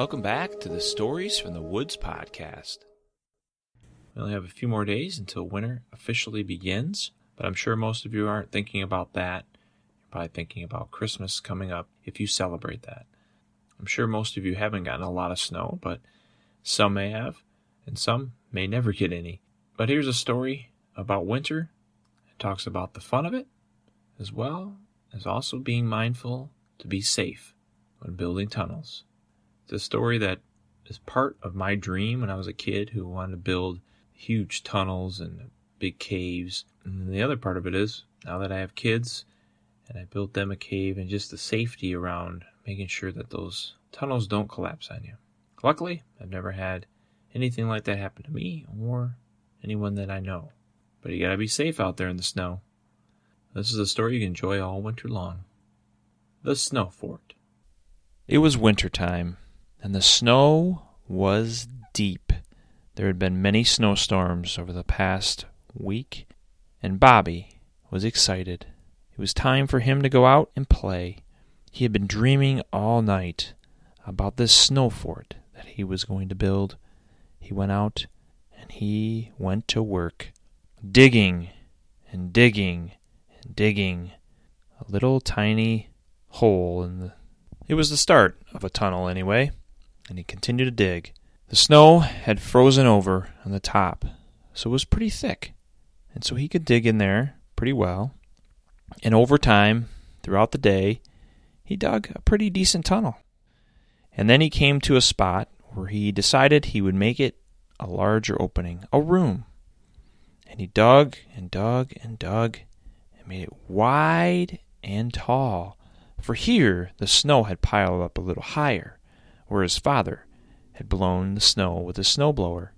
Welcome back to the Stories from the Woods podcast. We only have a few more days until winter officially begins, but I'm sure most of you aren't thinking about that. You're probably thinking about Christmas coming up if you celebrate that. I'm sure most of you haven't gotten a lot of snow, but some may have, and some may never get any. But here's a story about winter. It talks about the fun of it, as well as also being mindful to be safe when building tunnels. A story that is part of my dream when I was a kid who wanted to build huge tunnels and big caves. And the other part of it is now that I have kids and I built them a cave and just the safety around making sure that those tunnels don't collapse on you. Luckily, I've never had anything like that happen to me or anyone that I know. But you gotta be safe out there in the snow. This is a story you can enjoy all winter long. The Snow Fort. It was winter time, and the snow was deep. There had been many snowstorms over the past week, and Bobby was excited. It was time for him to go out and play. He had been dreaming all night about this snow fort that he was going to build. He went out and he went to work, digging and digging and digging a little tiny hole in the. It was the start of a tunnel, anyway, and he continued to dig. The snow had frozen over on the top, so it was pretty thick, and so he could dig in there pretty well. And over time, throughout the day, he dug a pretty decent tunnel. And then he came to a spot where he decided he would make it a larger opening, a room. And he dug and dug and dug and made it wide and tall. For here the snow had piled up a little higher, where his father had blown the snow with a snowblower.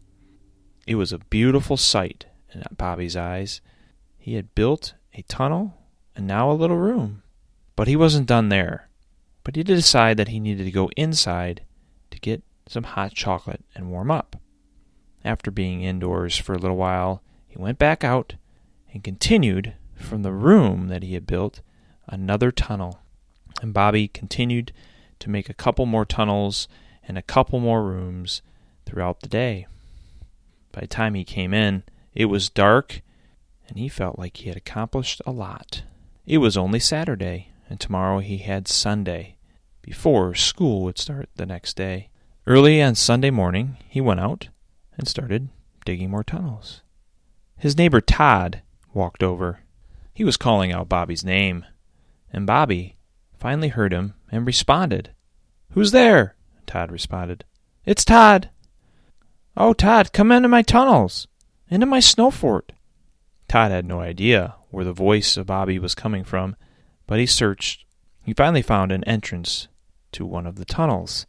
It was a beautiful sight in Bobby's eyes. He had built a tunnel and now a little room. But he wasn't done there. But he did decide that he needed to go inside to get some hot chocolate and warm up. After being indoors for a little while, he went back out and continued from the room that he had built another tunnel. And Bobby continued to make a couple more tunnels and a couple more rooms throughout the day. By the time he came in, it was dark, and he felt like he had accomplished a lot. It was only Saturday, and tomorrow he had Sunday, before school would start the next day. Early on Sunday morning, he went out and started digging more tunnels. His neighbor Todd walked over. He was calling out Bobby's name, and Bobby finally heard him and responded. Who's there? Todd responded. It's Todd. Oh, Todd, come into my tunnels, into my snow fort. Todd had no idea where the voice of Bobby was coming from, but he searched. He finally found an entrance to one of the tunnels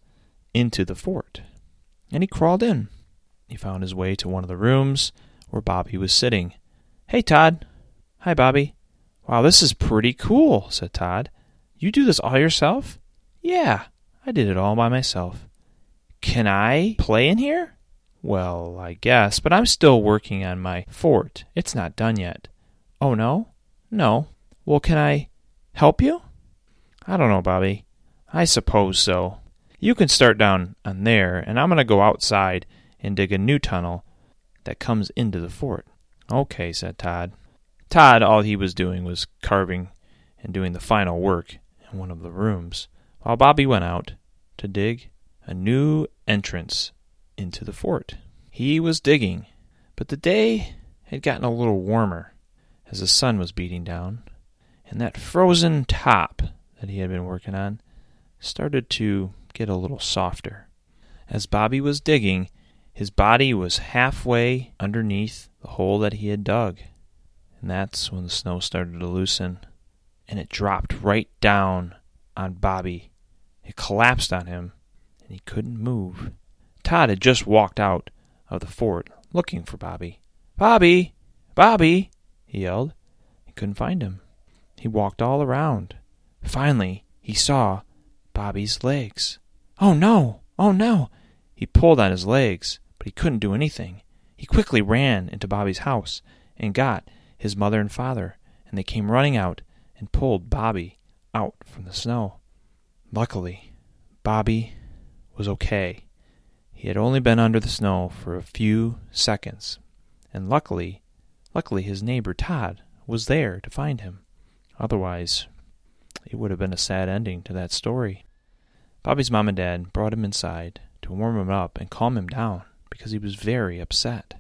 into the fort, and he crawled in. He found his way to one of the rooms where Bobby was sitting. Hey, Todd. Hi, Bobby. Wow, this is pretty cool, said Todd. You do this all yourself? Yeah, I did it all by myself. Can I play in here? Well, I guess, but I'm still working on my fort. It's not done yet. Oh, no? No. Well, can I help you? I don't know, Bobby. I suppose so. You can start down on there, and I'm going to go outside and dig a new tunnel that comes into the fort. Okay, said Todd. Todd, all he was doing was carving and doing the final work in one of the rooms, while Bobby went out to dig a new entrance into the fort. He was digging, but the day had gotten a little warmer as the sun was beating down, and that frozen top that he had been working on started to get a little softer. As Bobby was digging, his body was halfway underneath the hole that he had dug. And that's when the snow started to loosen, and it dropped right down on Bobby. It collapsed on him, and he couldn't move. Todd had just walked out of the fort looking for Bobby. Bobby! Bobby! he yelled. He couldn't find him. He walked all around. Finally, he saw Bobby's legs. Oh no! Oh no! He pulled on his legs, but he couldn't do anything. He quickly ran into Bobby's house and got his mother and father, and they came running out and pulled Bobby out from the snow. Luckily, Bobby was okay. He had only been under the snow for a few seconds, and luckily, luckily his neighbor Todd was there to find him. Otherwise, it would have been a sad ending to that story. Bobby's mom and dad brought him inside to warm him up and calm him down because he was very upset.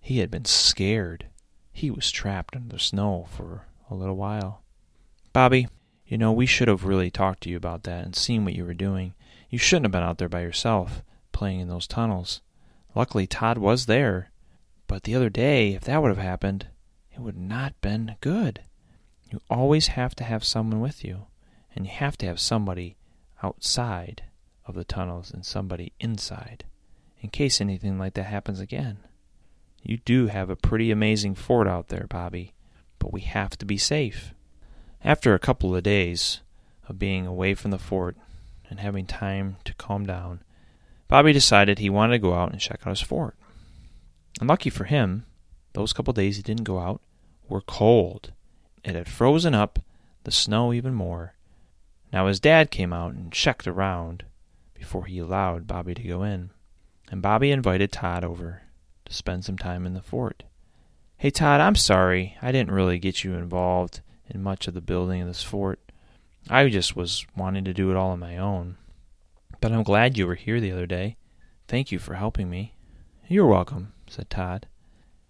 He had been scared. He was trapped in the snow for a little while. Bobby, you know, we should have really talked to you about that and seen what you were doing. You shouldn't have been out there by yourself, playing in those tunnels. Luckily, Todd was there. But the other day, if that would have happened, it would not been good. You always have to have someone with you, and you have to have somebody outside of the tunnels and somebody inside, in case anything like that happens again. You do have a pretty amazing fort out there, Bobby, but we have to be safe. After a couple of days of being away from the fort and having time to calm down, Bobby decided he wanted to go out and check out his fort. And lucky for him, those couple days he didn't go out were cold. It had frozen up the snow even more. Now his dad came out and checked around before he allowed Bobby to go in. And Bobby invited Todd over to spend some time in the fort. Hey, Todd, I'm sorry. I didn't really get you involved in much of the building of this fort. I just was wanting to do it all on my own. But I'm glad you were here the other day. Thank you for helping me. You're welcome, said Todd.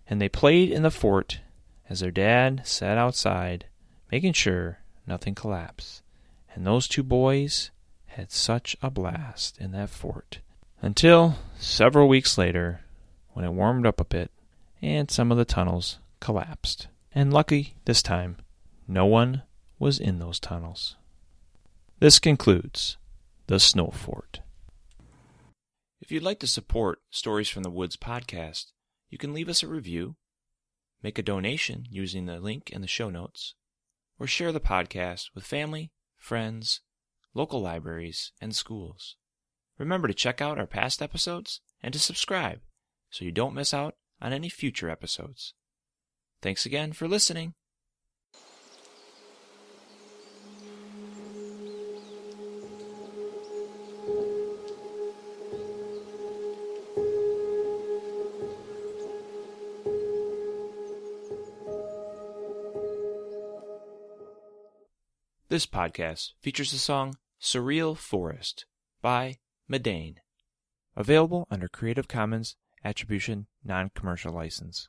And they played in the fort as their dad sat outside, making sure nothing collapsed. And those two boys had such a blast in that fort. Until several weeks later, when it warmed up a bit and some of the tunnels collapsed. And lucky this time, no one was in those tunnels. This concludes The Snow Fort. If you'd like to support Stories from the Woods podcast, you can leave us a review, make a donation using the link in the show notes, or share the podcast with family, friends, local libraries, and schools. Remember to check out our past episodes and to subscribe so you don't miss out on any future episodes. Thanks again for listening. This podcast features the song Surreal Forest by Meydän. Available under Creative Commons Attribution Non Commercial License.